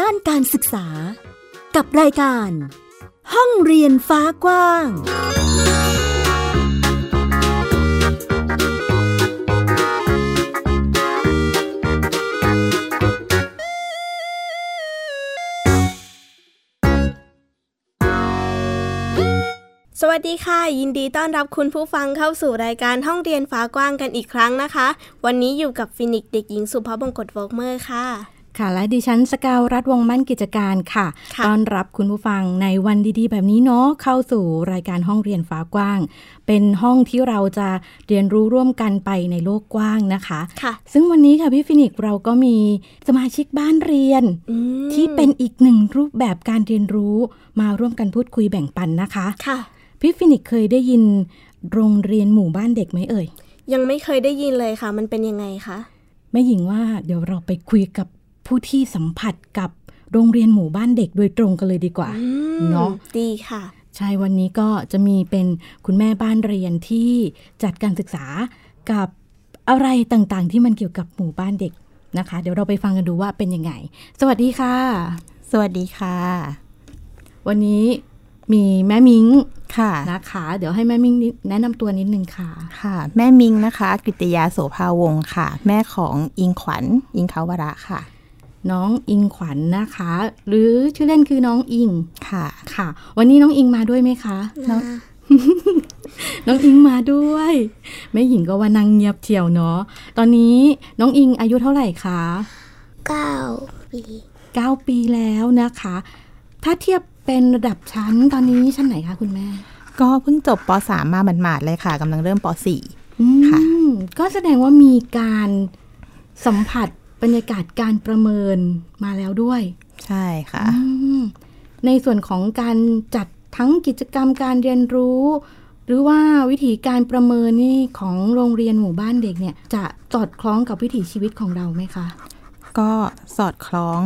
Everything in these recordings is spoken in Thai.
ด้านการศึกษา กับรายการ ห้องเรียนฟ้ากว้าง สวัสดีค่ะ ยินดีต้อนรับคุณผู้ฟังเข้าสู่รายการห้องเรียนฟ้ากว้างกันอีกครั้งนะคะ วันนี้อยู่กับฟินิกซ์เด็กหญิงสุภาพบงกตโวกเมอร์ค่ะ ค่ะ และดิฉันสกาวรัฐวงศ์มั่นกิจการค่ะค่ะต้อนรับคุณผู้ฟังในวันดีๆ แบบนี้เนาะเข้าสู่รายการห้องเรียนฟ้ากว้าง เป็นห้องที่เราจะเรียนรู้ร่วมกันไปในโลกกว้างนะคะค่ะ ซึ่งวันนี้ค่ะพี่ฟินิกซ์เราก็มีสมาชิกบ้านเรียนอืมที่เป็นอีกหนึ่งรูปแบบการเรียนรู้มาร่วมกันพูดคุยแบ่งปันนะคะค่ะพี่ฟินิกซ์เคยได้ยินโรงเรียนหมู่บ้านเด็กไหมเอ่ยยังไม่เคยได้ยินเลยค่ะ มันเป็นยังไงคะแม่หญิงว่าเดี๋ยวเราไปคุยกับ ผู้ที่สัมผัสกับโรงเรียนหมู่บ้านเด็กโดยตรงกันเลยดีกว่าอืมเนาะดีค่ะ ใช่วันนี้ก็จะมีเป็นคุณแม่บ้านเรียนที่จัดการศึกษากับอะไรต่างๆ ที่มันเกี่ยวกับหมู่บ้านเด็กนะคะ เดี๋ยวเราไปฟังกันดูว่าเป็นยังไง สวัสดีค่ะ สวัสดีค่ะ วันนี้มีแม่มิงค่ะนะคะ เดี๋ยวให้แม่มิงนิดแนะนำตัวนิดนึงค่ะ ค่ะ แม่มิงนะคะกฤตยาโสภาวงศ์ค่ะ แม่ของอิงขวัญ อิงเขาวระค่ะ น้องอิงขวัญนะคะ หรือชื่อเล่นคือน้องอิงค่ะค่ะ วันนี้น้องอิงมาด้วยไหมคะน้องน้องอิงมาด้วยแม่หญิงก็ว่านางเงียบเชียวเนาะตอนนี้น้องอิงอายุเท่าไหร่คะเก้าปี9ปีแล้วนะคะ ถ้าเทียบเป็นระดับชั้นตอนนี้ชั้นไหนคะคุณแม่ ก็เพิ่งจบป .3 มาหมาดๆเลยค่ะกำลังเริ่มปอืมค่ะก็แสดงว่ามีการสัมผัส บรรยากาศการประเมินมาแล้วด้วย .4 ใช่ค่ะอืมในส่วนของการจัดทั้งกิจกรรมการเรียนรู้ หรือว่าวิธีการประเมินนี่ของโรงเรียนหมู่บ้านเด็กเนี่ย จะสอดคล้องกับวิถีชีวิตของเราไหมคะ ก็สอดคล้อง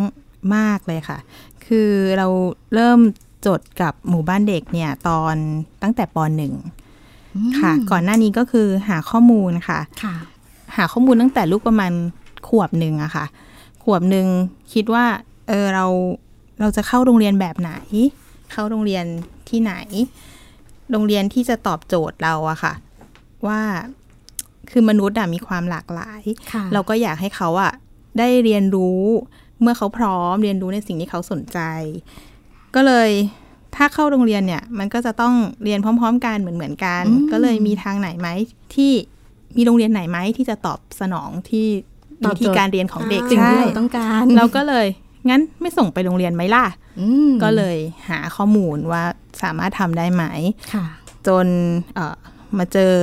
มากเลยค่ะ คือเราเริ่มจดกับหมู่บ้านเด็กเนี่ยตอนตั้งแต่ป .1 ค่ะ ก่อนหน้านี้ก็คือหาข้อมูลค่ะค่ะหาข้อมูลตั้งแต่ลูกประมาณ ขวบหนึ่งอะค่ะ ขวบหนึ่งคิดว่า เออเราเราจะเข้าโรงเรียนแบบไหน เข้าโรงเรียนที่ไหน โรงเรียนที่จะตอบโจทย์เราอะค่ะ ว่าคือมนุษย์อะมีความหลากหลายค่ะเราก็อยากให้เขาอะได้เรียนรู้เมื่อเขาพร้อมเรียนรู้ในสิ่งที่เขาสนใจ ก็เลยถ้าเข้าโรงเรียนเนี่ย มันก็จะต้องเรียนพร้อม ๆ กันเหมือนเหมือนๆกันอืมก็เลยมีทางไหนไหมที่มีโรงเรียนไหนไหมที่จะตอบสนองที่ตอบโจทย์ วิธีการเรียนของเด็กสิ่งที่ใช่เราต้องการ เราก็เลยงั้นไม่ส่งไปโรงเรียนไหมล่ะอืมก็เลยหาข้อมูลว่าสามารถทำได้ไหมค่ะจนเอ่อมาเจอ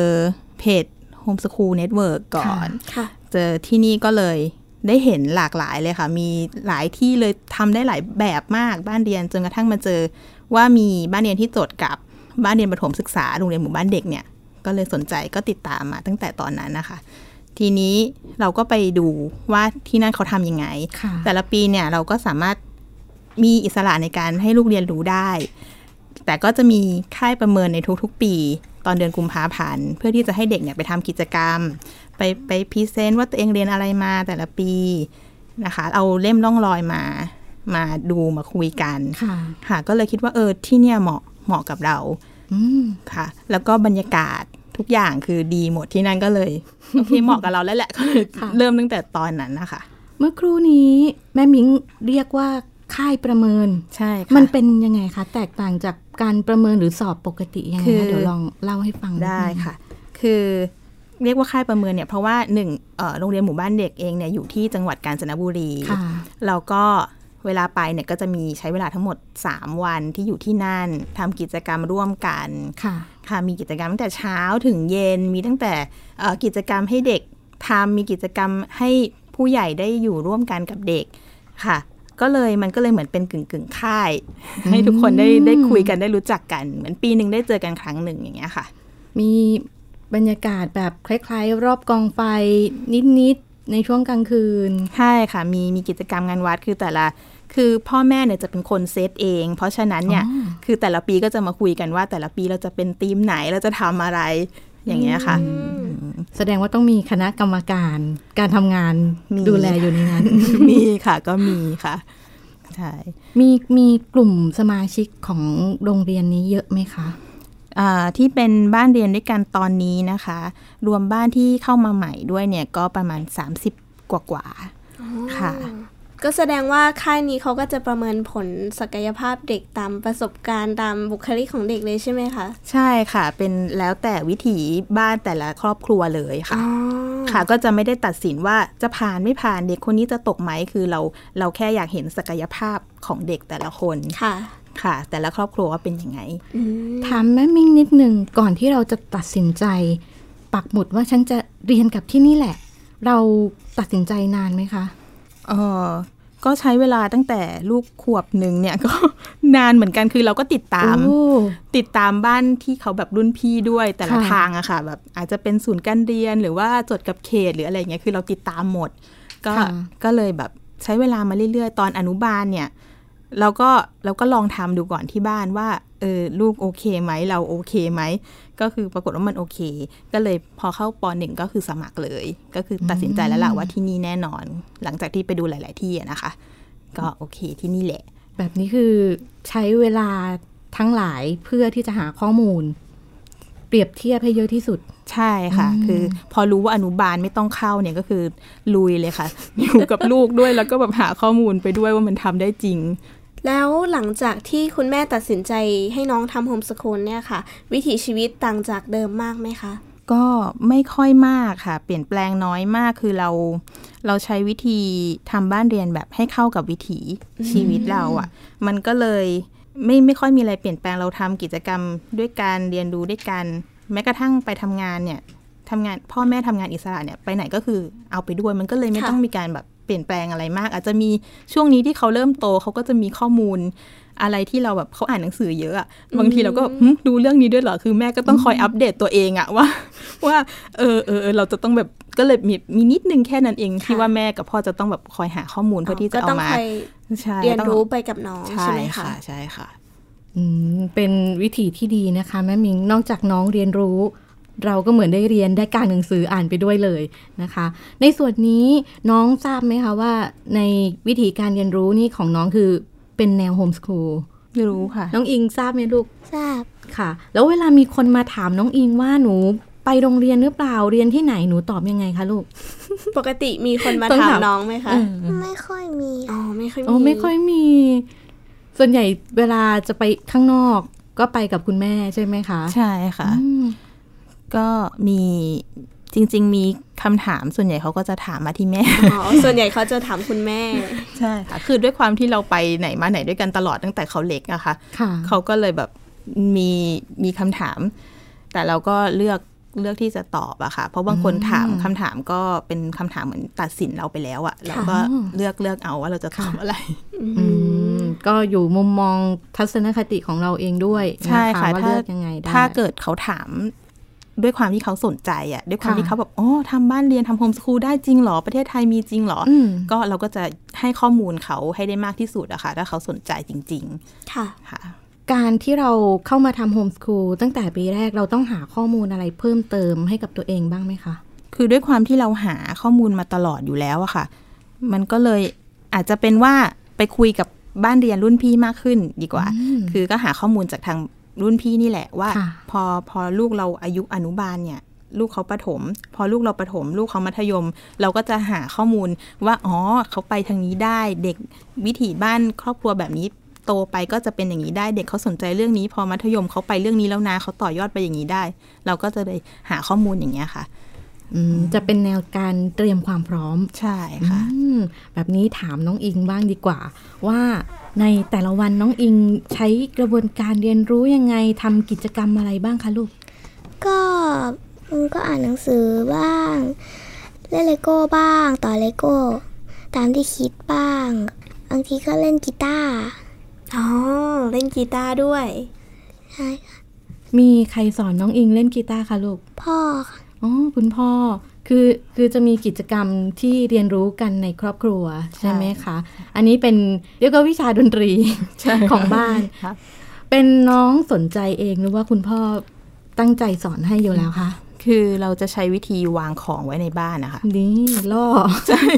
เพจ Homeschool Network ก่อนค่ะเจอที่นี่ก็เลยได้เห็นหลากหลายเลยค่ะ มีหลายที่เลยทำได้หลายแบบมากบ้านเรียน จนกระทั่งมาเจอว่ามีบ้านเรียนที่จดกับบ้านเรียนประถมศึกษาโรงเรียนหมู่บ้านเด็กเนี่ย ก็เลยสนใจก็ติดตามมาตั้งแต่ตอนนั้นนะคะ ทีนี้เราก็ไปดูว่าที่นั่นเขาทำยังไงค่ะแต่ละปีเนี่ยเราก็สามารถมีอิสระในการให้ลูกเรียนรู้ได้ แต่ก็จะมีค่ายประเมินในทุกๆ ปี ตอนเดือนกุมภาพันธ์เพื่อที่จะให้เด็กเนี่ยไปทำกิจกรรม ไปไปพรีเซนต์ว่าตัวเองเรียนอะไรมาแต่ละปีนะคะ เอาเล่มร่องรอยมามาดูมาคุยกันค่ะค่ะ ก็เลยคิดว่าเออที่เนี่ยเหมาะเหมาะกับเราอืมค่ะ แล้วก็บรรยากาศ ทุกอย่างคือดีหมดที่นั่นก็เลยโอเคเหมาะกับเราแล้วแหละก็เลยค่ะเริ่มตั้งแต่ตอนนั้นนะคะเมื่อครู่นี้แม่มิงเรียกว่าค่ายประเมินใช่ค่ะมันเป็นยังไงคะแตกต่างจากการประเมินหรือสอบปกติยังไงคือคะเดี๋ยวลองเล่าให้ฟังนินึงได้ค่ะ คือเรียกว่าค่ายประเมินเนี่ยเพราะว่าหนึ่งเอ่อโรงเรียนหมู่บ้านเด็กเองเนี่ยอยู่ที่จังหวัดกาญจนบุรีค่ะแล้วก็ เวลาไปเนี่ยก็จะมีใช้เวลาทั้งหมด 3 วันที่อยู่ที่นั่นทำกิจกรรมร่วมกันค่ะค่ะมีกิจกรรมตั้งแต่เช้าถึงเย็นมีตั้งแต่เอ่อกิจกรรมให้เด็กทำมีกิจกรรมให้ผู้ใหญ่ได้อยู่ร่วมกันกับเด็กค่ะ ก็เลยมันก็เลยเหมือนเป็นกึ่งกึ่งๆค่าย ให้ทุกคนได้ได้คุยกันได้รู้จักกัน เหมือนปีหนึ่งได้เจอกันครั้งหนึ่งอย่างเงี้ยค่ะ มีบรรยากาศแบบคล้าย ๆ รอบกองไฟนิดๆ ในช่วงกลางคืน ใช่ค่ะ มีมีกิจกรรมงานวัดคือแต่ละ คือพ่อแม่เนี่ยจะเป็นคนเซตเอง เพราะฉะนั้นเนี่ยอ๋อคือแต่ละปีก็จะมาคุยกันว่า แต่ละปีเราจะเป็นธีมไหนเราจะทำอะไรอย่างเงี้ยค่ะ แสดงว่าต้องมีคณะกรรมการการทำงานมีดูแลอยู่ในนั้น มีค่ะก็มีค่ะคใช่มีมีกลุ่มสมาชิกของโรงเรียนนี้เยอะไหมคะอ่า ที่เป็นบ้านเรียนด้วยกันตอนนี้นะคะ รวมบ้านที่เข้ามาใหม่ด้วยเนี่ยก็ประมาณ 30 กว่ากว่าๆค่ะ ก็แสดงว่าค่ายนี้เขาก็จะประเมินผลศักยภาพเด็กตามประสบการณ์ตามบุคลิกของเด็กเลยใช่ไหมคะ ใช่ค่ะ เป็นแล้วแต่วิถีบ้านแต่ละครอบครัวเลยค่ะอ๋อค่ะก็จะไม่ได้ตัดสินว่าจะผ่านไม่ผ่านเด็กคนนี้จะตกไหมคือเราเราแค่อยากเห็นศักยภาพของเด็กแต่ละคนค่ะ ค่ะ แต่ละครอบครัวว่าเป็นยังไงอืมถามแม่มิ่งนิดนึงก่อนที่เราจะตัดสินใจ ปักหมุดว่าฉันจะเรียนกับที่นี่แหละ เราตัดสินใจนานไหมคะเออก็ใช้เวลาตั้งแต่ลูกขวบหนึ่งเนี่ยก็นานเหมือนกันคือเราก็ติดตามโอ้ติดตามบ้านที่เขาแบบรุ่นพี่ด้วยแต่ละค่ะทางอะค่ะ แบบอาจจะเป็นศูนย์การเรียนหรือว่าจดกับเขตหรืออะไรเงี้ยคือเราติดตามหมด ก็ค่ะก็เลยแบบใช้เวลามาเรื่อยๆ ตอนอนุบาลเนี่ย เราก็เราก็ลองทำดูก่อนที่บ้านว่าเออลูกโอเคไหมเราโอเคไหม ก็คือปรากฏว่ามันโอเค ก็เลยพอเข้าปหนึ่งก็คือสมัครเลย ก็คือตัดสินใจแล้วล่ะว่าที่นี่แน่นอน หลังจากที่ไปดูหลาย ๆ ที่อะนะคะ ก็โอเคที่นี่แหละ แบบนี้คือใช้เวลาทั้งหลายเพื่อที่จะหาข้อมูล เปรียบเทียบให้เยอะที่สุดใช่ค่ะอืมคือพอรู้ว่าอนุบาลไม่ต้องเข้าเนี่ยก็คือลุยเลยค่ะ อยู่กับลูกด้วยแล้วก็แบบหาข้อมูลไปด้วยว่ามันทำได้จริง แล้วหลังจากที่คุณแม่ตัดสินใจให้น้องทำโฮมสคูลเนี่ยค่ะ วิถีชีวิตต่างจากเดิมมากไหมคะ ก็ไม่ค่อยมากค่ะ เปลี่ยนแปลงน้อยมากคือเราเราใช้วิธีทำบ้านเรียนแบบให้เข้ากับวิถีชีวิตเราอะ่ะ มันก็เลยไม่ไม่ค่อยมีอะไรเปลี่ยนแปลงเราทำกิจกรรมด้วยการเรียนรู้ด้วยกัน แม้กระทั่งไปทำงานเนี่ยทำงานพ่อแม่ทำงานอิสระเนี่ยไปไหนก็คือเอาไปด้วยมันก็เลยไม่ค่ะต้องมีการแบบเปลี่ยนแปลงอะไรมาก อาจจะมีช่วงนี้ที่เขาเริ่มโตเขาก็จะมีข้อมูลอะไรที่เราแบบเขาอ่านหนังสือเยอะอะบางทีเราก็หึดูเรื่องนี้ด้วยเหรอ คือแม่ก็ต้องคอยอัปเดตตัวเองอะว่า ว่าเออเออเออเราจะต้องแบบก็เลยมีมีนิดนึงแค่นั้นเองที่ว่าแม่กับพ่อจะต้องแบบคอยหาข้อมูลเพื่อที่จะก็เอาต้องมาคอยใช่เรียนต้องรู้ไปกับน้องใช่ใช่ไหมคะค่ะใช่ค่ะอืมเป็นวิธีที่ดีนะคะแม่มิงนอกจากน้องเรียนรู้ เราก็เหมือนได้เรียนได้การหนังสืออ่านไปด้วยเลยนะคะ ในส่วนนี้น้องทราบไหมคะว่าในวิธีการเรียนรู้นี่ของน้องคือเป็นแนวโฮมส o ูลรู้ค่ะ น้องอิงทราบไหมลูกทราบค่ะ แล้วเวลามีคนมาถามน้องอิงว่าหนูไปโรงเรียนหรือเปล่าเรียนที่ไหนหนูตอบยังไงคะลูก ปกติมีคนมาต้องถามถามน้องไหมคะไม่ค่อยมีอ๋อไม่ค่อยมีโอ้ไม่ค่อยมี ส่วนใหญ่เวลาจะไปข้างนอก ก็ไปกับคุณแม่ใช่ไหมคะ ใช่ค่ะอืม ก็มีจริง ๆ มีคำถามส่วนใหญ่เขาก็จะถามมาที่แม่อ๋อส่วนใหญ่เขาจะถามคุณแม่ ใช่ค่ะ คือด้วยความที่เราไปไหนมาไหนด้วยกันตลอดตั้งแต่เขาเล็กอะค่ะค่ะเขาก็เลยแบบมีมีคำถาม แต่เราก็เลือกเลือกที่จะตอบอะค่ะ เพราะบางคนถามคำถามก็เป็นคำถามเหมือนตัดสินเราไปแล้วอะเราก็เลือกเลือกเอาว่าเราจะตอบอะไรอืมก็อยู่มุมมองทัศนคติของเราเองด้วยใช่นค่ะว่าถ้าเลือกยังไงได้ถ้าเกิดเขาถาม ด้วยความที่เขาสนใจอะด้วยความค่ะที่เขาแบบอ๋อทำบ้านเรียนทำโฮมสคูลได้จริงเหรอ ประเทศไทยมีจริงเหรอออืมก็เราก็จะให้ข้อมูลเขาให้ได้มากที่สุดอะค่ะถ้าเขาสนใจจริงค่ะๆค่ะการที่เราเข้ามาทำโฮมส o ูลตั้งแต่ปีแรกเราต้องหาข้อมูลอะไรเพิ่มเติมให้กับตัวเองบ้างไหมคะ คือด้วยความที่เราหาข้อมูลมาตลอดอยู่แล้วอะค่ะ มันก็เลยอาจจะเป็นว่าไปคุยกับบ้านเรียนรุ่นพี่มากขึ้นดีกว่าอืมคือก็หาข้อมูลจากทาง รุ่นพี่นี่แหละว่าค่ะพอพอลูกเราอายุอนุบาลเนี่ยลูกเขาประถม พอลูกเราประถม ลูกเขามัธยม เราก็จะหาข้อมูลว่าอ๋อเขาไปทางนี้ได้ เด็กวิถีบ้านครอบครัวแบบนี้โตไปก็จะเป็นอย่างนี้ได้เด็กเขาสนใจเรื่องนี้ พอมัธยมเขาไปเรื่องนี้แล้วนะเขาต่อยอดไปอย่างนี้ได้ เราก็จะเลยหาข้อมูลอย่างเงี้ยค่ะอืม จะเป็นแนวการเตรียมความพร้อม ใช่ค่ะอืมแบบนี้ถามน้องอิงบ้างดีกว่า ว่าในแต่ละวันน้องอิงใช้กระบวนการเรียนรู้ยังไงทำกิจกรรมอะไรบ้างคะลูก ก็มันก็อ่านหนังสือบ้าง เล่นเลโก้บ้าง ต่อเลโก้ ตามที่คิดบ้างบางทีก็เล่นกีตาร์อ๋อเล่นกีตาร์ด้วยใช่ค่ะมีใครสอนน้องอิงเล่นกีตาร์คะลูก พ่อค่ะ อ๋อคุณพ่อคือคือจะมีกิจกรรมที่เรียนรู้กันในครอบครัวใช่ไหมคะ อันนี้เป็นเรียกว่าวิชาดนตรีของบ้านครับเป็นน้องสนใจเองหรือว่าคุณพ่อตั้งใจสอนให้อยู่แล้วคะคือเราจะใช้วิธีวางของไว้ในบ้านนะคะ นี่ล่อ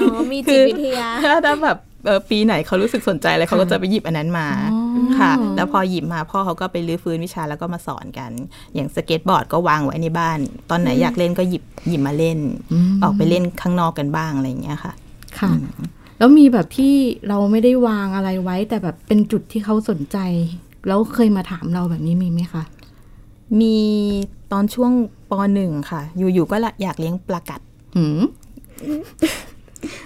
อ๋อมีจิตวิทยาถ้าถ้าแบบเอ่อ ปีไหนเขารู้สึกสนใจอะไรเขาก็จะไปหยิบอันนั้นมาอ๋อค่ะ แล้วพอหยิบมาพ่อเขาก็ไปรื้อฟื้นวิชาแล้วก็มาสอนกัน อย่างสเก็ตบอร์ดก็วางไว้ในบ้าน ตอนไหนอยากเล่นก็หยิบหยิบมาเล่นมออกไปเล่นข้างนอกกันบ้างอะไรอย่างเงี้ยค่ะค่ะแล้วมีแบบที่เราไม่ได้วางอะไรไว้ แต่แบบเป็นจุดที่เขาสนใจ แล้วเคยมาถามเราแบบนี้มีไหมคะมีตอนช่วงปหนึ่งค่ะ อยู่ๆก็ละอยากเลี้ยงปลากัดหืม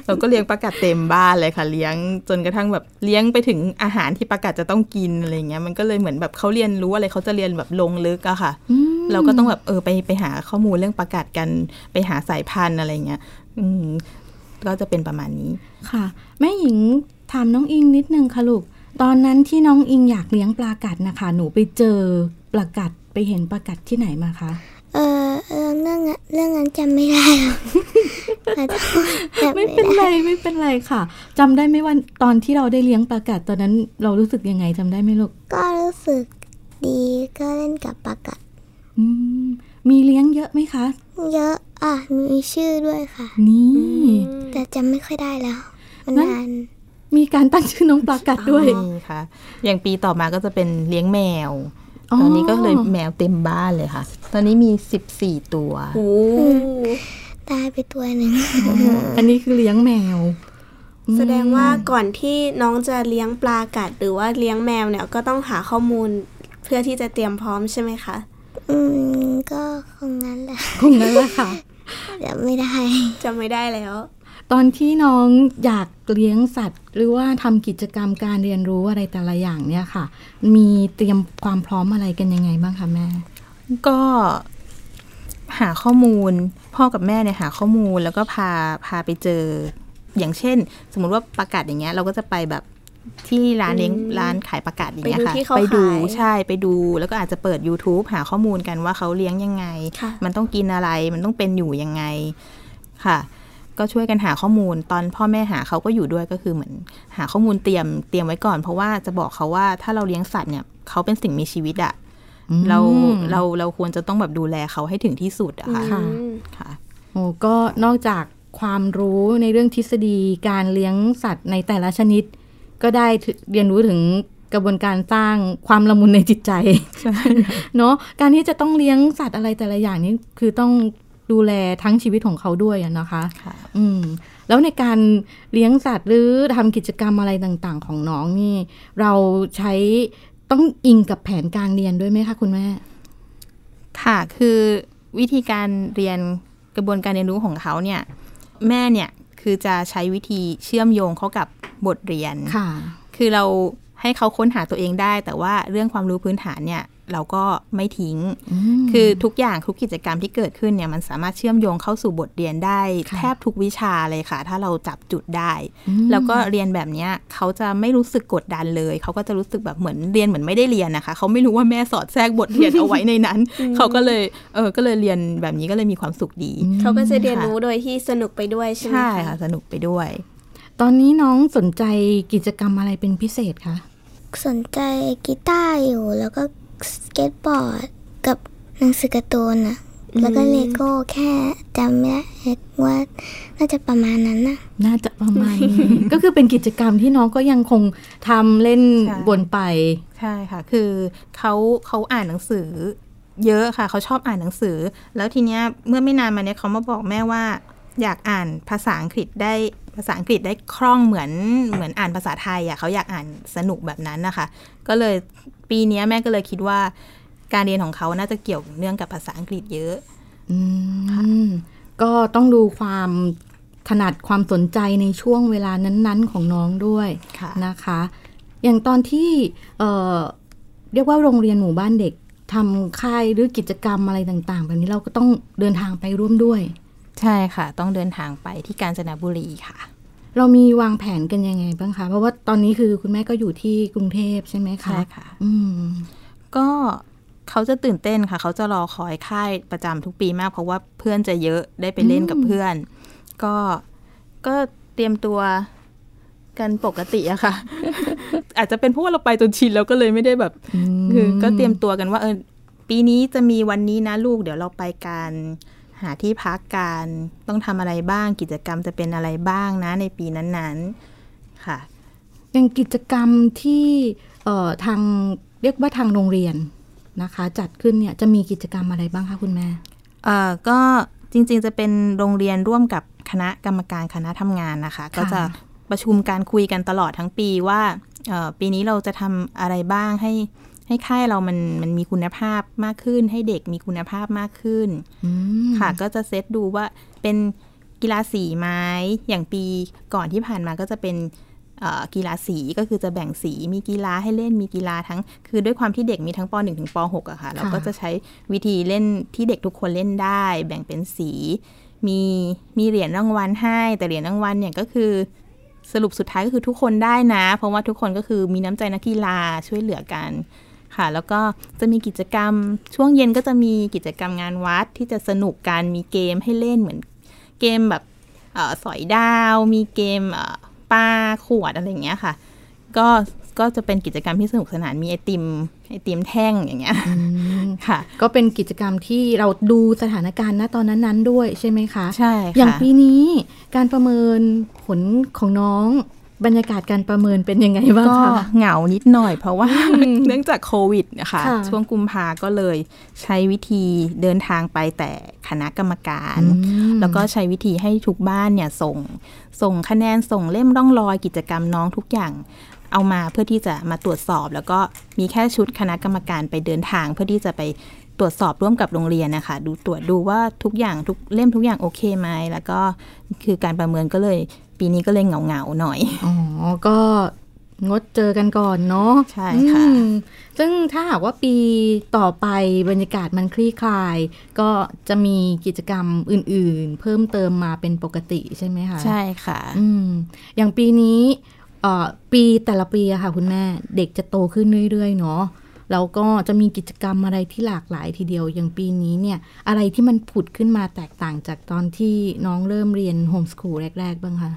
เราก็เลี้ยงปลากัดเต็มบ้านเลยค่ะ เลี้ยงจนกระทั่งแบบเลี้ยงไปถึงอาหารที่ปลากัดจะต้องกินอะไรเงี้ยมันก็เลยเหมือนแบบเขาเรียนรู้อะไรเขาจะเรียนแบบลงลึกอะค่ะ เราก็ต้องแบบเออไปไปหาข้อมูลเรื่องปลากัดกันไปหาสายพันธุ์อะไรเงี้ยอืมก็จะเป็นประมาณนี้ค่ะ แม่หญิงถามน้องอิงนิดนึงค่ะลูกตอนนั้นที่น้องอิงอยากเลี้ยงปลากัดนะคะ หนูไปเจอปลากัดไปเห็นปลากัดที่ไหนมาคะ เออเออเรื่องนั้นเรื่องนั้นจำไม่ได้หรอกขอโทษจำไม่ไม่เป็นได้ไรไม่เป็นไรค่ะจำได้ไหมว่าตอนที่เราได้เลี้ยงปลากัดตอนนั้นเรารู้สึกยังไงจำได้ไหมลูกก็รู้สึกดีก็เล่นกับปลากัดอืมมีเลี้ยงเยอะไหมคะ เยอะอะมีชื่อด้วยค่ะ นี่ แต่จำไม่ค่อยได้แล้วมันนั่นนานมีการตั้งชื่อน้องปลากัดด้วยนี่ค่ะ อย่างปีต่อมาก็จะเป็นเลี้ยงแมว ตอนนี้ก็เลยแมวเต็มบ้านเลยค่ะ ตอนนี้มีสิบสี่ตัวโอ้ตายไปตัวหนึ่งอันนี้คือเลี้ยงแมว แสดงว่าก่อนที่น้องจะเลี้ยงปลากัด หรือว่าเลี้ยงแมวเนี่ยก็ต้องหาข้อมูลเพื่อที่จะเตรียมพร้อมใช่ไหมคะ อืม ก็คงงั้นแหละ คงนั้นแหละค่ะจำไม่ได้จำไม่ได้แล้ว ตอนที่น้องอยากเลี้ยงสัตว์ หรือว่าทำกิจกรรมการเรียนรู้อะไรแต่ละอย่างเนี่ยค่ะ มีเตรียมความพร้อมอะไรกันยังไงบ้างคะแม่ ก็หาข้อมูล พ่อกับแม่เนี่ยหาข้อมูลแล้วก็พาพาไปเจอ อย่างเช่น สมมุติว่าประกาศอย่างเงี้ย เราก็จะไปแบบที่ร้านเลี้ยงอืมร้านขายประกาศอย่างเงี้ยไปดูค่ะที่เขาไปดูขายใช่ไปดู แล้วก็อาจจะเปิด YouTube หาข้อมูลกันว่าเขาเลี้ยงยังไงค่ะมันต้องกินอะไร มันต้องเป็นอยู่ยังไงค่ะ ก็ช่วยกันหาข้อมูล ตอนพ่อแม่หาเขาก็อยู่ด้วยก็คือเหมือน หาข้อมูลเตรียมเตรียมไว้ก่อน เพราะว่าจะบอกเขาว่าถ้าเราเลี้ยงสัตว์เนี่ยเขาเป็นสิ่งมีชีวิตอะอืมเราเราเราควรจะต้องแบบดูแลเขาให้ถึงที่สุดอะค่ะค่ะอืมค่ะโอ้ก็นอกจากความรู้ในเรื่องทฤษฎีการเลี้ยงสัตว์ในแต่ละชนิด ก็ได้ถึเรียนรู้ถึงกระบวนการสร้างความละมุนในจิตใจเนาะการที่จะต้องเลี้ยงสัตว์อะไรแต่ละอย่างนี้คือต้อง ดูแลทั้งชีวิตของเขาด้วยอะนะคะค่ะอืมแล้วในการเลี้ยงสัตว์หรือทำกิจกรรมอะไรต่างๆ ของน้องนี่ เราใช้ต้องอิงกับแผนการเรียนด้วยไหมคะคุณแม่ ค่ะคือวิธีการเรียนกระบวนการเรียนรู้ของเขาเนี่ย แม่เนี่ยคือจะใช้วิธีเชื่อมโยงเข้ากับบทเรียนค่ะ คือเราให้เขาค้นหาตัวเองได้ แต่ว่าเรื่องความรู้พื้นฐานเนี่ย เราก็ไม่ทิ้ง คือทุกอย่างทุกกิจกรรมที่เกิดขึ้นเนี่ยมันสามารถเชื่อมโยงเข้าสู่บทเรียนได้ค่ะแทบทุกวิชาเลยค่ะ ถ้าเราจับจุดได้อืมแล้วก็เรียนแบบเนี้ยเขาจะไม่รู้สึกกดดันเลย เขาก็จะรู้สึกแบบเหมือนเรียนเหมือนไม่ได้เรียนนะคะ เขาไม่รู้ว่าแม่สอดแทรกบทเรียนเอาไว้ในนั้น เขาก็เลยเออก็เลยเรียนแบบนี้ก็เลยมีความสุขดี เขาก็จะเรียนรู้โดยที่สนุกไปด้วยใช่ไหมใช่คะค่ะสนุกไปด้วย ตอนนี้น้องสนใจกิจกรรมอะไรเป็นพิเศษคะสนใจกีตาร์อยู่แล้วก็ สเก็ตบอร์ด กับหนังสือการ์ตูนอะแล้วก็เลโก้แค่จำไม่ได้ว่าน่าจะประมาณนั้นนะน่าจะประมาณนี้ก็คือเป็นกิจกรรมที่น้องก็ยังคงทำเล่นใช่บนไป ใช่ค่ะ คือเขาเขาอ่านหนังสือ เยอะค่ะเขาชอบอ่านหนังสือ แล้วทีเนี้ยเมื่อไม่นานมาเนี้ยเขามาบอกแม่ว่า อยากอ่านภาษาอังกฤษได้ ภาษาอังกฤษได้คล่องเหมือนเหมือนอ่านภาษาไทยอะเขาอยากอ่านสนุกแบบนั้นนะคะก็เลยปีเนี้ยแม่ก็เลยคิดว่า การเรียนของเขาน่าจะเกี่ยวเนื่องกับภาษาอังกฤษเยอะอืมก็ต้องดูความถนัดความสนใจในช่วงเวลานั้น ๆ ของน้องด้วยค่ะนะคะ อย่างตอนที่เอ่อเรียกว่าโรงเรียนหมู่บ้านเด็กทำค่ายหรือกิจกรรมอะไรต่าง ๆ แบบนี้เราก็ต้องเดินทางไปร่วมด้วย ใช่ค่ะ ต้องเดินทางไปที่กาญจนบุรีค่ะ เรามีวางแผนกันยังไงบ้างคะ เพราะว่าตอนนี้คือคุณแม่ก็อยู่ที่กรุงเทพใช่ไหมคะใช่ค่ะ อืมก็เขาจะตื่นเต้นค่ะ เขาจะรอคอยค่ายประจำทุกปีมาก เพราะว่าเพื่อนจะเยอะได้ไปเล่นกับเพื่อน ก็ก็เตรียมตัวกันปกติอะค่ะ อาจจะเป็นเพราะว่าเราไปจนชินแล้วก็เลยไม่ได้แบบคือก็เตรียมตัวกันว่าเออปีนี้จะมีวันนี้นะลูก เดี๋ยวเราไปกัน หาที่พักกันต้องทำอะไรบ้างกิจกรรมจะเป็นอะไรบ้างนะในปีนั้นๆค่ะอย่างกิจกรรมที่เอ่อทางเรียกว่าทางโรงเรียนนะคะ จัดขึ้นเนี่ยจะมีกิจกรรมอะไรบ้างคะคุณแม่เอ่อก็จริงๆจะเป็นโรงเรียนร่วมกับคณะกรรมการคณะทำงานนะคะ ก็จะประชุมการคุยกันตลอดทั้งปีว่าเอ่อปีนี้เราจะทำอะไรบ้างให้ ให้ค่ายเรามันมันมีคุณภาพมากขึ้น ให้เด็กมีคุณภาพมากขึ้นอืมค่ะ ก็จะเซตดูว่าเป็นกีฬาสีไหม้อย่างปีก่อนที่ผ่านมาก็จะเป็นเอ่อกีฬาสีก็คือจะแบ่งสีมีกีฬาให้เล่นมีกีฬาทั้ง คือด้วยความที่เด็กมีทั้งป .1 ถึงป .6 อะค่ะ เราก็จะใช้วิธีเล่นที่เด็กทุกคนเล่นได้ แบ่งเป็นสี มีมีเหรียญรางวัลให้ แต่เหรียญรางวัลเนี่ยก็คือสรุปสุดท้ายก็คือทุกคนได้นะ เพราะว่าทุกคนก็คือมีน้ำใจนักกีฬาช่วยเหลือกัน ค่ะ แล้วก็จะมีกิจกรรมช่วงเย็นก็จะมีกิจกรรมงานวัดที่จะสนุกกันมีเกมให้เล่นเหมือนเกมแบบเออสอยดาว มีเกมเอ่อปลาขวดอะไรอย่างเงี้ยค่ะ ก็ก็จะเป็นกิจกรรมที่สนุกสนานมีไอติมไอติมแท่งอย่างเงี้ยอืมค่ะ ก็เป็นกิจกรรมที่เราดูสถานการณ์ณตอนนั้นๆด้วยใช่ไหมคะ ใช่ค่ะอย่างปีนี้การประเมินผลของน้อง บรรยากาศการประเมินเป็นยังไงบ้างก็คะเหงานิดหน่อย เพราะว่าเนื่องจากโควิดนะคะค่ะช่วงกุมภาก็เลยใช้วิธีเดินทางไปแต่คณะกรรมการอืมแล้วก็ใช้วิธีให้ทุกบ้านเนี่ยส่งส่งคะแนนส่งเล่มร่องรอยกิจกรรมน้องทุกอย่างเอามาเพื่อที่จะมาตรวจสอบ แล้วก็มีแค่ชุดคณะกรรมการไปเดินทาง เพื่อที่จะไปตรวจสอบร่วมกับโรงเรียนนะคะ ดูตรวจดูว่าทุกอย่างทุกเล่มทุกอย่างโอเคไหมแล้วก็คือการประเมินก็เลย ปีนี้ก็เลยเหงาๆหน่อย อ๋อ ก็งดเจอกันก่อนเนาะ ใช่ค่ะอืมซึ่งถ้าหากว่าปีต่อไปบรรยากาศมันคลี่คลาย ก็จะมีกิจกรรมอื่น ๆ เพิ่มเติมมาเป็นปกติใช่ไหมคะ ใช่ค่ะ อืม อย่างปีนี้เอ่อปีแต่ละปีอะค่ะ คุณแม่เด็กจะโตขึ้นเรื่อย ๆ เนาะ แล้วก็จะมีกิจกรรมอะไรที่หลากหลายทีเดียวอย่างปีนี้เนี่ย อะไรที่มันผุดขึ้นมาแตกต่างจากตอนที่น้องเริ่มเรียนโฮมสคูลแรก ๆ บ้างคะ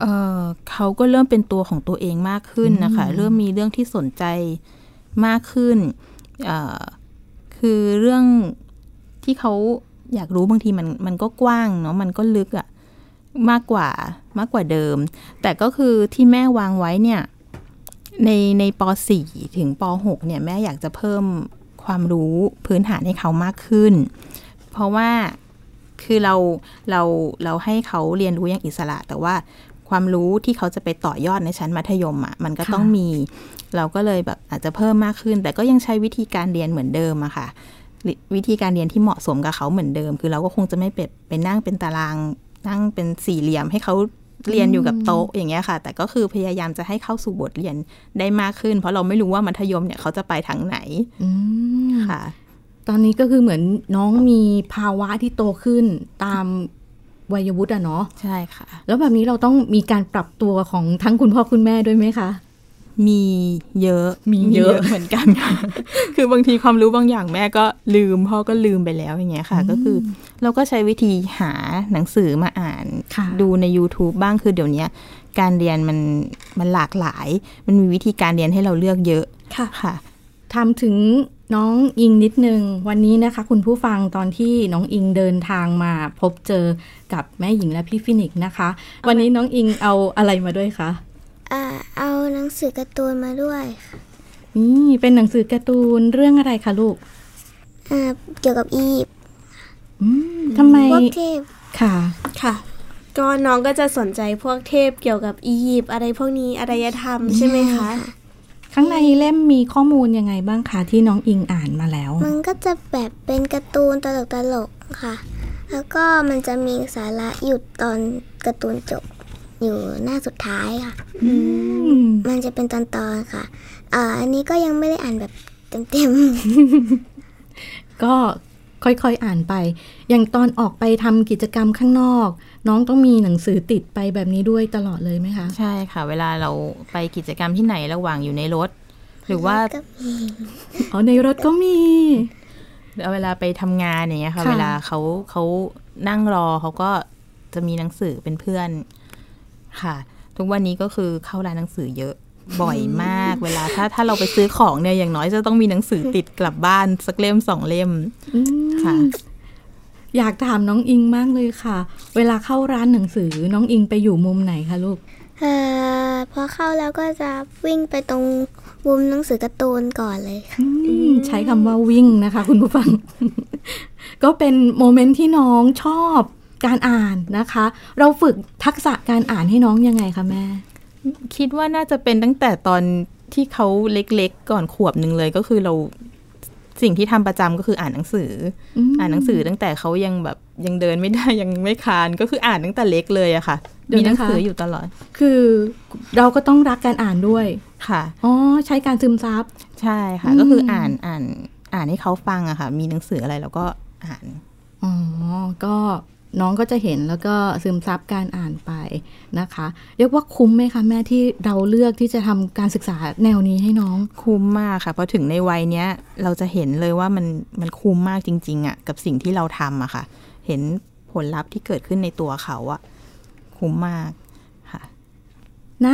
เออเขาก็เริ่มเป็นตัวของตัวเองมากขึ้นนะคะ เริ่มมีเรื่องที่สนใจมากขึ้นเอ่อคือเรื่องที่เขาอยากรู้บางทีมันมันก็กว้างเนาะมันก็ลึกอะมากกว่ามากกว่าเดิม แต่ก็คือที่แม่วางไว้เนี่ย ในในป .4 ถึงป .6 เนี่ยแม่อยากจะเพิ่มความรู้พื้นฐานให้เขามากขึ้น เพราะว่าคือเราเราเราให้เขาเรียนรู้อย่างอิสระ แต่ว่าความรู้ที่เขาจะไปต่อยอดในชั้นมัธยมอะ่ะมันก็ค่ะต้องมี เราก็เลยแบบอาจจะเพิ่มมากขึ้น แต่ก็ยังใช้วิธีการเรียนเหมือนเดิมอะค่ะวิวิธีการเรียนที่เหมาะสมกับเขาเหมือนเดิม คือเราก็คงจะไม่เป็ดไปนั่งเป็นตารางนั่งเป็นสี่เหลี่ยมให้เขา เรียนอยู่กับโต๊ะอย่างเงี้ยค่ะ แต่ก็คือพยายามจะให้เข้าสู่บทเรียนได้มากขึ้น เพราะเราไม่รู้ว่ามัธยมเนี่ยเขาจะไปทางไหนอืมค่ะ ตอนนี้ก็คือเหมือนน้องมีภาวะที่โตขึ้นตามวัยวุฒิอะเนาะใช่ค่ะ แล้วแบบนี้เราต้องมีการปรับตัวของทั้งคุณพ่อคุณแม่ด้วยไหมคะ มีเยอะมีเยอะเหมือนกันค่ะคือบางทีความรู้บางอย่างแม่ก็ลืมพ่อก็ลืมไปแล้วอย่างเงี้ยค่ะ ก็คือเราก็ใช้วิธีหาหนังสือมาอ่านค่ะดูใน YouTube บ้างคือเดี๋ยวนี้การเรียนมันมันหลากหลาย มันมีวิธีการเรียนให้เราเลือกเยอะค่ะค่ะทำถึงน้องอิงนิดนึง วันนี้นะคะ คุณผู้ฟังตอนที่น้องอิงเดินทางมาพบเจอกับแม่หญิงและพี่ฟินิกส์นะคะ วันนี้น้องอิงเอาอะไรมาด้วยคะอ่าเอา หนังสือการ์ตูนมาด้วยค่ะนี่เป็นหนังสือการ์ตูนเรื่องอะไรคะลูกอ่าเกี่ยวกับอียิปต์อืมทำไมพวกเทพค่ะ ค่ะ ก็น้องก็จะสนใจพวกเทพเกี่ยวกับอียิปต์อะไรพวกนี้อารยธรรมใช่ไหมคะ ข้างในเล่มมีข้อมูลยังไงบ้างคะที่น้องอิงอ่านมาแล้ว มันก็จะแบบเป็นการ์ตูนตลกตลกๆค่ะ แล้วก็มันจะมีสาระอยู่ตอนการ์ตูนจบ อยู่หน้าสุดท้ายค่ะอืมมันจะเป็นตอนๆค่ะอ่าอันนี้ก็ยังไม่ได้อ่านแบบเต็มก็ค่อยๆอ่านไป อย่างตอนออกไปทำกิจกรรมข้างนอก น้องต้องมีหนังสือติดไปแบบนี้ด้วยตลอดเลยไหมคะ ใช่ค่ะ เวลาเราไปกิจกรรมที่ไหนระหว่างอยู่ในรถ หรือๆว่าก็มีอ๋อในรถก็มีเวลาไปทำงานอย่างเงี้ยค่ะค่ะ เวลาเขาเขานั่งรอเขาก็จะมีหนังสือเป็นเพื่อน ค่ะ ทุกวันนี้ก็คือเข้าร้านหนังสือเยอะบ่อยมากเวลาถ้าถ้าเราไปซื้อของเนี่ยอย่างน้อยจะต้องมีหนังสือติดกลับบ้านสักเล่มสองเล่มอืมค่ะ อยากถามน้องอิงมากเลยค่ะ เวลาเข้าร้านหนังสือน้องอิงไปอยู่มุมไหนคะลูกเอ่อพอเข้าแล้วก็จะวิ่งไปตรงมุมหนังสือการ์ตูนก่อนเลยค่ะอืมใช้คำว่าวิ่งนะคะ คุณผู้ฟัง ก็เป็นโมเมนต์ที่น้องชอบ การอ่านนะคะ เราฝึกทักษะการอ่านให้น้องยังไงคะแม่ คิดว่าน่าจะเป็นตั้งแต่ตอนที่เขาเล็กๆ ก่อนขวบหนึ่งเลยก็คือเราสิ่งที่ทำประจำก็คืออ่านหนังสืออมอ่านหนังสือตั้งแต่เขายังแบบยังเดินไม่ได้ยังไม่คลานก็คืออ่านตั้งแต่เล็กเลยอะค่ะเดี๋ยวมีหนันะคะงสืออยู่ตลอด คือเราก็ต้องรักการอ่านด้วยค่ะอ๋อใช้การซึมซับใช่ค่ะอืมก็คืออ่านอ่านอ่านให้เขาฟังอะค่ะ มีหนังสืออะไรเราก็อ่านอ๋อก็ น้องก็จะเห็นแล้วก็ซึมซับการอ่านไปนะคะ เรียกว่าคุ้มไหมคะแม่ที่เราเลือกที่จะทำการศึกษาแนวนี้ให้น้องคุ้มมากค่ะพอถึงในวัยเนี้ยเราจะเห็นเลยว่ามันมันคุ้มมากจริงๆอะกับสิ่งที่เราทำอะค่ะ เห็นผลลัพธ์ที่เกิดขึ้นในตัวเขาอะคุ้มมากค่ะณ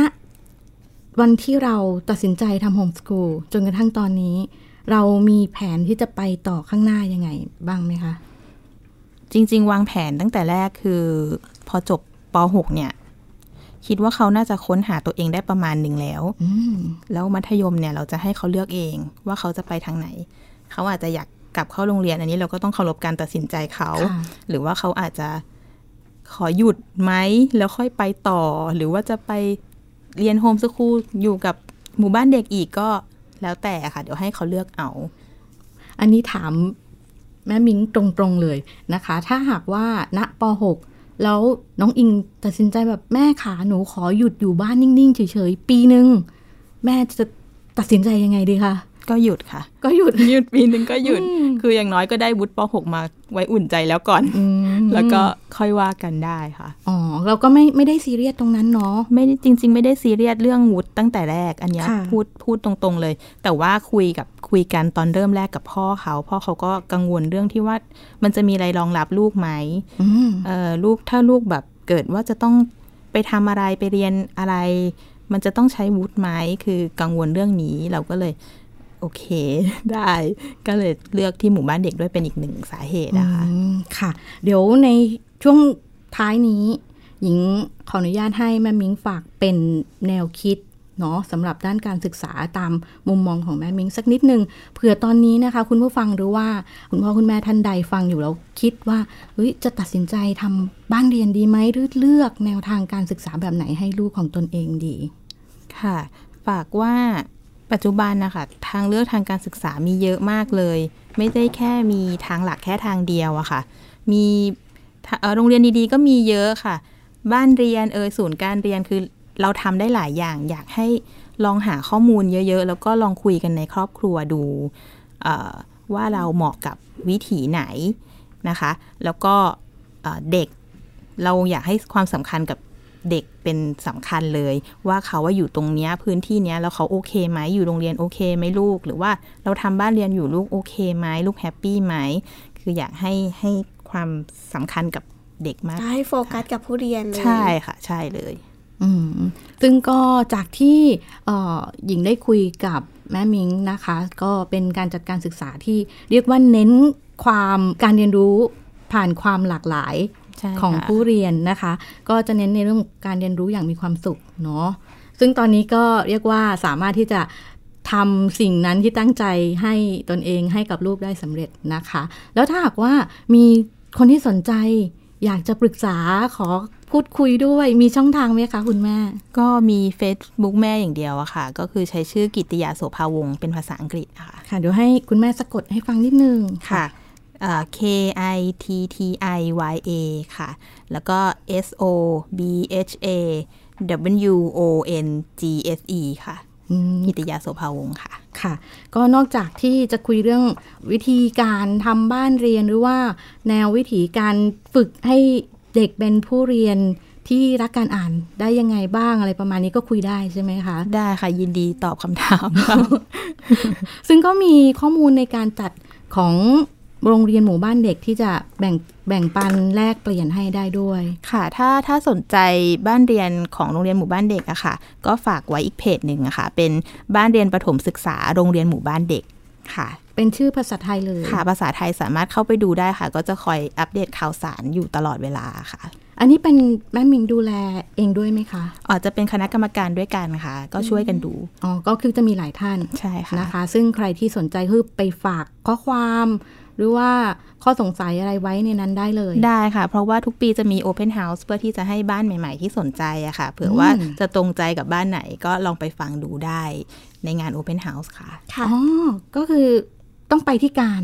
วันที่เราตัดสินใจทำโฮมส o ูลจนกระทั่งตอนนี้ เรามีแผนที่จะไปต่อข้างหน้ายังไงบ้างไหมคะ จริง ๆ วางแผนตั้งแต่แรกคือ พอจบป .6 เนี่ย คิดว่าเขาน่าจะค้นหาตัวเองได้ประมาณหนึ่งแล้วอืมแล้วมัธยมเนี่ย เราจะให้เขาเลือกเองว่าเขาจะไปทางไหน เขาอาจจะอยากกลับเข้าโรงเรียนอันนี้เราก็ต้องเคารพการตัดสินใจเขาค่ะหรือว่าเขาอาจจะขอหยุดไหมแล้วค่อยไปต่อ หรือว่าจะไปเรียนโฮมสคูลอยู่กับหมู่บ้านเด็กอีกก็แล้วแต่ค่ะ เดี๋ยวให้เขาเลือกเอา อันนี้ถาม แม่มิ้งตรงๆเลยนะคะ ถ้าหากว่าณป .6 แล้วน้องอิงตัดสินใจแบบแม่ขาหนูขอหยุดอยู่บ้านนิ่งๆเฉยๆปีหนึ่งแม่จะตัดสินใจยังไงดีคะ ก็หยุดค่ะ ก็หยุดหยุดปีหนึ่งก็หยุดอืมคืออย่างน้อยก็ได้วุฒิป .6 มาไว้อุ่นใจแล้วก่อนอืมแล้วก็ค่อยว่ากันได้ค่ะ อ๋อ เราก็ไม่ไม่ได้ซีเรียสตรงนั้นเนาะ ไม่ได้จริง ๆ ไม่ได้ซีเรียสเรื่องวุฒิตั้งแต่แรก อันเนี้ยค่ะพูดพูดตรงๆเลย แต่ว่าคุยกับคุยกันตอนเริ่มแรกกับพ่อเขา พ่อเขาก็กังวลเรื่องที่ว่ามันจะมีอะไรรองรับลูกไหมอืมเออลูกถ้าลูกแบบเกิดว่าจะต้องไปทำอะไรไปเรียนอะไรมันจะต้องใช้วุฒิไหมคือกังวลเรื่องนี้เราก็เลย โอเคได้ ก็เลยเลือกที่หมู่บ้านเด็กด้วยเป็นอีกหนึ่งสาเหตุนะคะอืมค่ะ เดี๋ยวในช่วงท้ายนี้ หญิงขออนุญาตให้แม่มิ้งฝากเป็นแนวคิดเนาะสำหรับด้านการศึกษาตามมุมมองของแม่มิ้งสักนิดนึงเผื่อตอนนี้นะคะ คุณผู้ฟังหรือว่าคุณพ่อคุณแม่ท่านใดฟังอยู่แล้วคิดว่าเฮ้ยจะตัดสินใจทำบ้านเรียนดีไหมหรือเลือกแนวทางการศึกษาแบบไหนให้ลูกของตนเองดี ค่ะ ฝากว่า ปัจจุบันนะคะทางเลือกทางการศึกษามีเยอะมากเลย ไม่ได้แค่มีทางหลักแค่ทางเดียวอะค่ะ มีโรงเรียนดีๆ ก็มีเยอะค่ะ บ้านเรียนเอยศูนย์การเรียนคือเราทำได้หลายอย่าง อยากให้ลองหาข้อมูลเยอะๆ แล้วก็ลองคุยกันในครอบครัวดูว่าเราเหมาะกับวิถีไหนนะคะ แล้วก็เอ่อเด็กเราอยากให้ความสำคัญกับ เด็กเป็นสำคัญเลย ว่าเขาว่าอยู่ตรงเนี้ยพื้นที่เนี้ยแล้วเขาโอเคไหมอยู่โรงเรียนโอเคไหมลูก หรือว่าเราทำบ้านเรียนอยู่ลูกโอเคไหมลูกแฮปปี้ไหมคืออยากให้ให้ความสำคัญกับเด็กมากจะให้โฟกัสกับผู้เรียนเลยใช่ค่ะ ใช่เลยอืมซึ่งก็จากที่เอ่อหญิงได้คุยกับแม่มิงนะคะ ก็เป็นการจัดการศึกษาที่เรียกว่าเน้นความการเรียนรู้ผ่านความหลากหลายใช่ ของค่ะผู้เรียนนะคะ ก็จะเน้นในเรื่องการเรียนรู้อย่างมีความสุขเนาะซึ่งตอนนี้ก็เรียกว่าสามารถที่จะทำสิ่งนั้นที่ตั้งใจให้ตนเองให้กับลูกได้สำเร็จนะคะ แล้วถ้าหากว่ามีคนที่สนใจอยากจะปรึกษาขอพูดคุยด้วยมีช่องทางไหมคะคุณแม่ ก็มี Facebook แม่อย่างเดียวอะค่ะ ก็คือใช้ชื่อกิตติยาโสภาวงศ์เป็นภาษาอังกฤษอะค่ะค่ะ เดี๋ยวให้คุณแม่สะกดให้ฟังนิดนึงค่ะเอ่อ K I T T I Y A ค่ะ แล้วก็ S O B H A W O N G S E ค่ะอืมกิติยาโสภาวงศ์ค่ะ ค่ะ ก็นอกจากที่จะคุยเรื่องวิธีการทำบ้านเรียนหรือว่า แนววิธีการฝึกให้เด็กเป็นผู้เรียนที่รักการอ่านได้ยังไงบ้างอะไรประมาณนี้ก็คุยได้ใช่ไหมคะ ได้ค่ะยินดีตอบคำถามค่ะซึ่งก็มีข้อมูลในการจัดของ โรงเรียนหมู่บ้านเด็กที่จะแบ่งแบ่งปันแลกเปลี่ยนให้ได้ด้วย ค่ะ ถ้าถ้าสนใจบ้านเรียนของโรงเรียนหมู่บ้านเด็กอะค่ะ ก็ฝากไว้อีกเพจหนึ่งอะค่ะ เป็นบ้านเรียนประถมศึกษาโรงเรียนหมู่บ้านเด็กค่ะ เป็นชื่อภาษาไทยเลยค่ะ ภาษาไทยสามารถเข้าไปดูได้ค่ะ ก็จะคอยอัปเดตข่าวสารอยู่ตลอดเวลาค่ะอันนี้เป็นแม่มิงดูแลเองด้วยไหมคะอาจจะเป็นคณะกรรมการด้วยกันค่ะ ก็ช่วยกันดู อ๋อ ก็คือจะมีหลายท่าน ใช่ค่ะนะคะ ซึ่งใครที่สนใจคือไปฝากข้อความ หรือว่าข้อสงสัยอะไรไว้ในนั้นได้เลย ได้ค่ะ เพราะว่าทุกปีจะมี Open House เพื่อที่จะให้บ้านใหม่ ๆ ที่สนใจอะค่ะ เผื่อว่าอืมจะตรงใจกับบ้านไหนก็ลองไปฟังดูได้ในงาน Open House ค่ะค่ะอ๋อก็คือต้องไปที่การ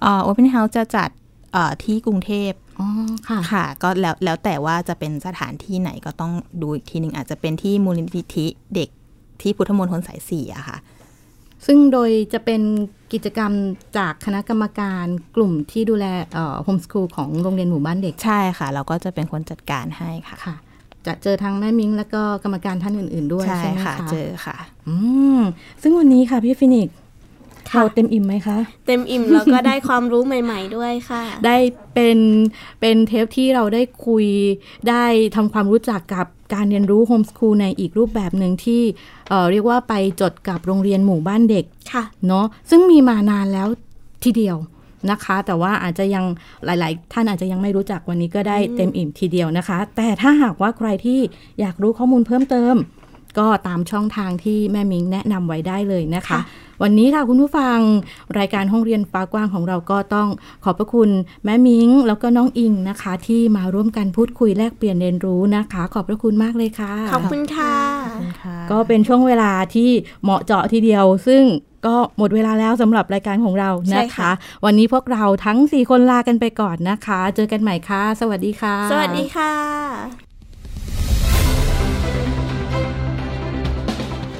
เอ่อ Open House จะจัดเอ่อที่กรุงเทพอ๋อค่ะค่ะ ก็แล้วแล้วแต่ว่าจะเป็นสถานที่ไหนก็ต้องดูอีกทีหนึ่งอาจจะเป็นที่มูลนิธิเด็กที่พุทธมณฑลสายสี่อะค่ะ ซึ่งโดยจะเป็นกิจกรรมจากคณะกรรมการกลุ่มที่ดูแลโฮมส o ูลของโรงเรียนหมู่บ้านเด็ก ใช่ค่ะ เราก็จะเป็นคนจัดการให้ค่ะค่ะจะเจอทั้งแม่มิ้งแล้วก็กรรมการท่านอื่น ๆ ด้วยใช่ใช่ไหมค่ะคะเจอค่ะ อืมซึ่งวันนี้ค่ะพี่ฟินิกซ์ค่ะ เราเต็มอิ่มไหมคะ เต็มอิ่มแล้วก็ได้ความรู้ใหม่ ๆ ด้วยค่ะ ได้เป็นเป็นเทปที่เราได้คุยได้ทำความรู้จักกับการเรียนรู้โฮมส o ูลในอีกรูปแบบหนึ่งที่เอ่อเรียกว่าไปจดกับโรงเรียนหมู่บ้านเด็กค่ะเนาะซึ่งมีมานานแล้วทีเดียวนะคะ แต่ว่าอาจจะยังหลาย ๆ ท่านอาจจะยังไม่รู้จักวันนี้ก็ได้เต็มอิ่มทีเดียวนะคะ แต่ถ้าหากว่าใครที่อยากรู้ข้อมูลเพิ่มเติม ก็ตามช่องทางที่แม่มิงแนะนำไว้ได้เลยนะคะค่ะวันนี้ค่ะคุณผู้ฟังรายการห้องเรียนฟ้ากว้างของเราก็ต้องขอบพระคุณแม่มิงแล้วก็น้องอิงนะคะ ที่มาร่วมกันพูดคุยแลกเปลี่ยนเรียนรู้นะคะ ขอบพระคุณมากเลยค่ะ ขอบคุณค่ะ ก็เป็นช่วงเวลาที่เหมาะเจาะทีเดียว ซึ่งก็หมดเวลาแล้วสำหรับรายการของเราใช่นะคะค่ะวันนี้พวกเราทั้ง 4 คนลากันไปก่อนนะคะ เจอกันใหม่ค่ะ สวัสดีค่ะ สวัสดีค่ะ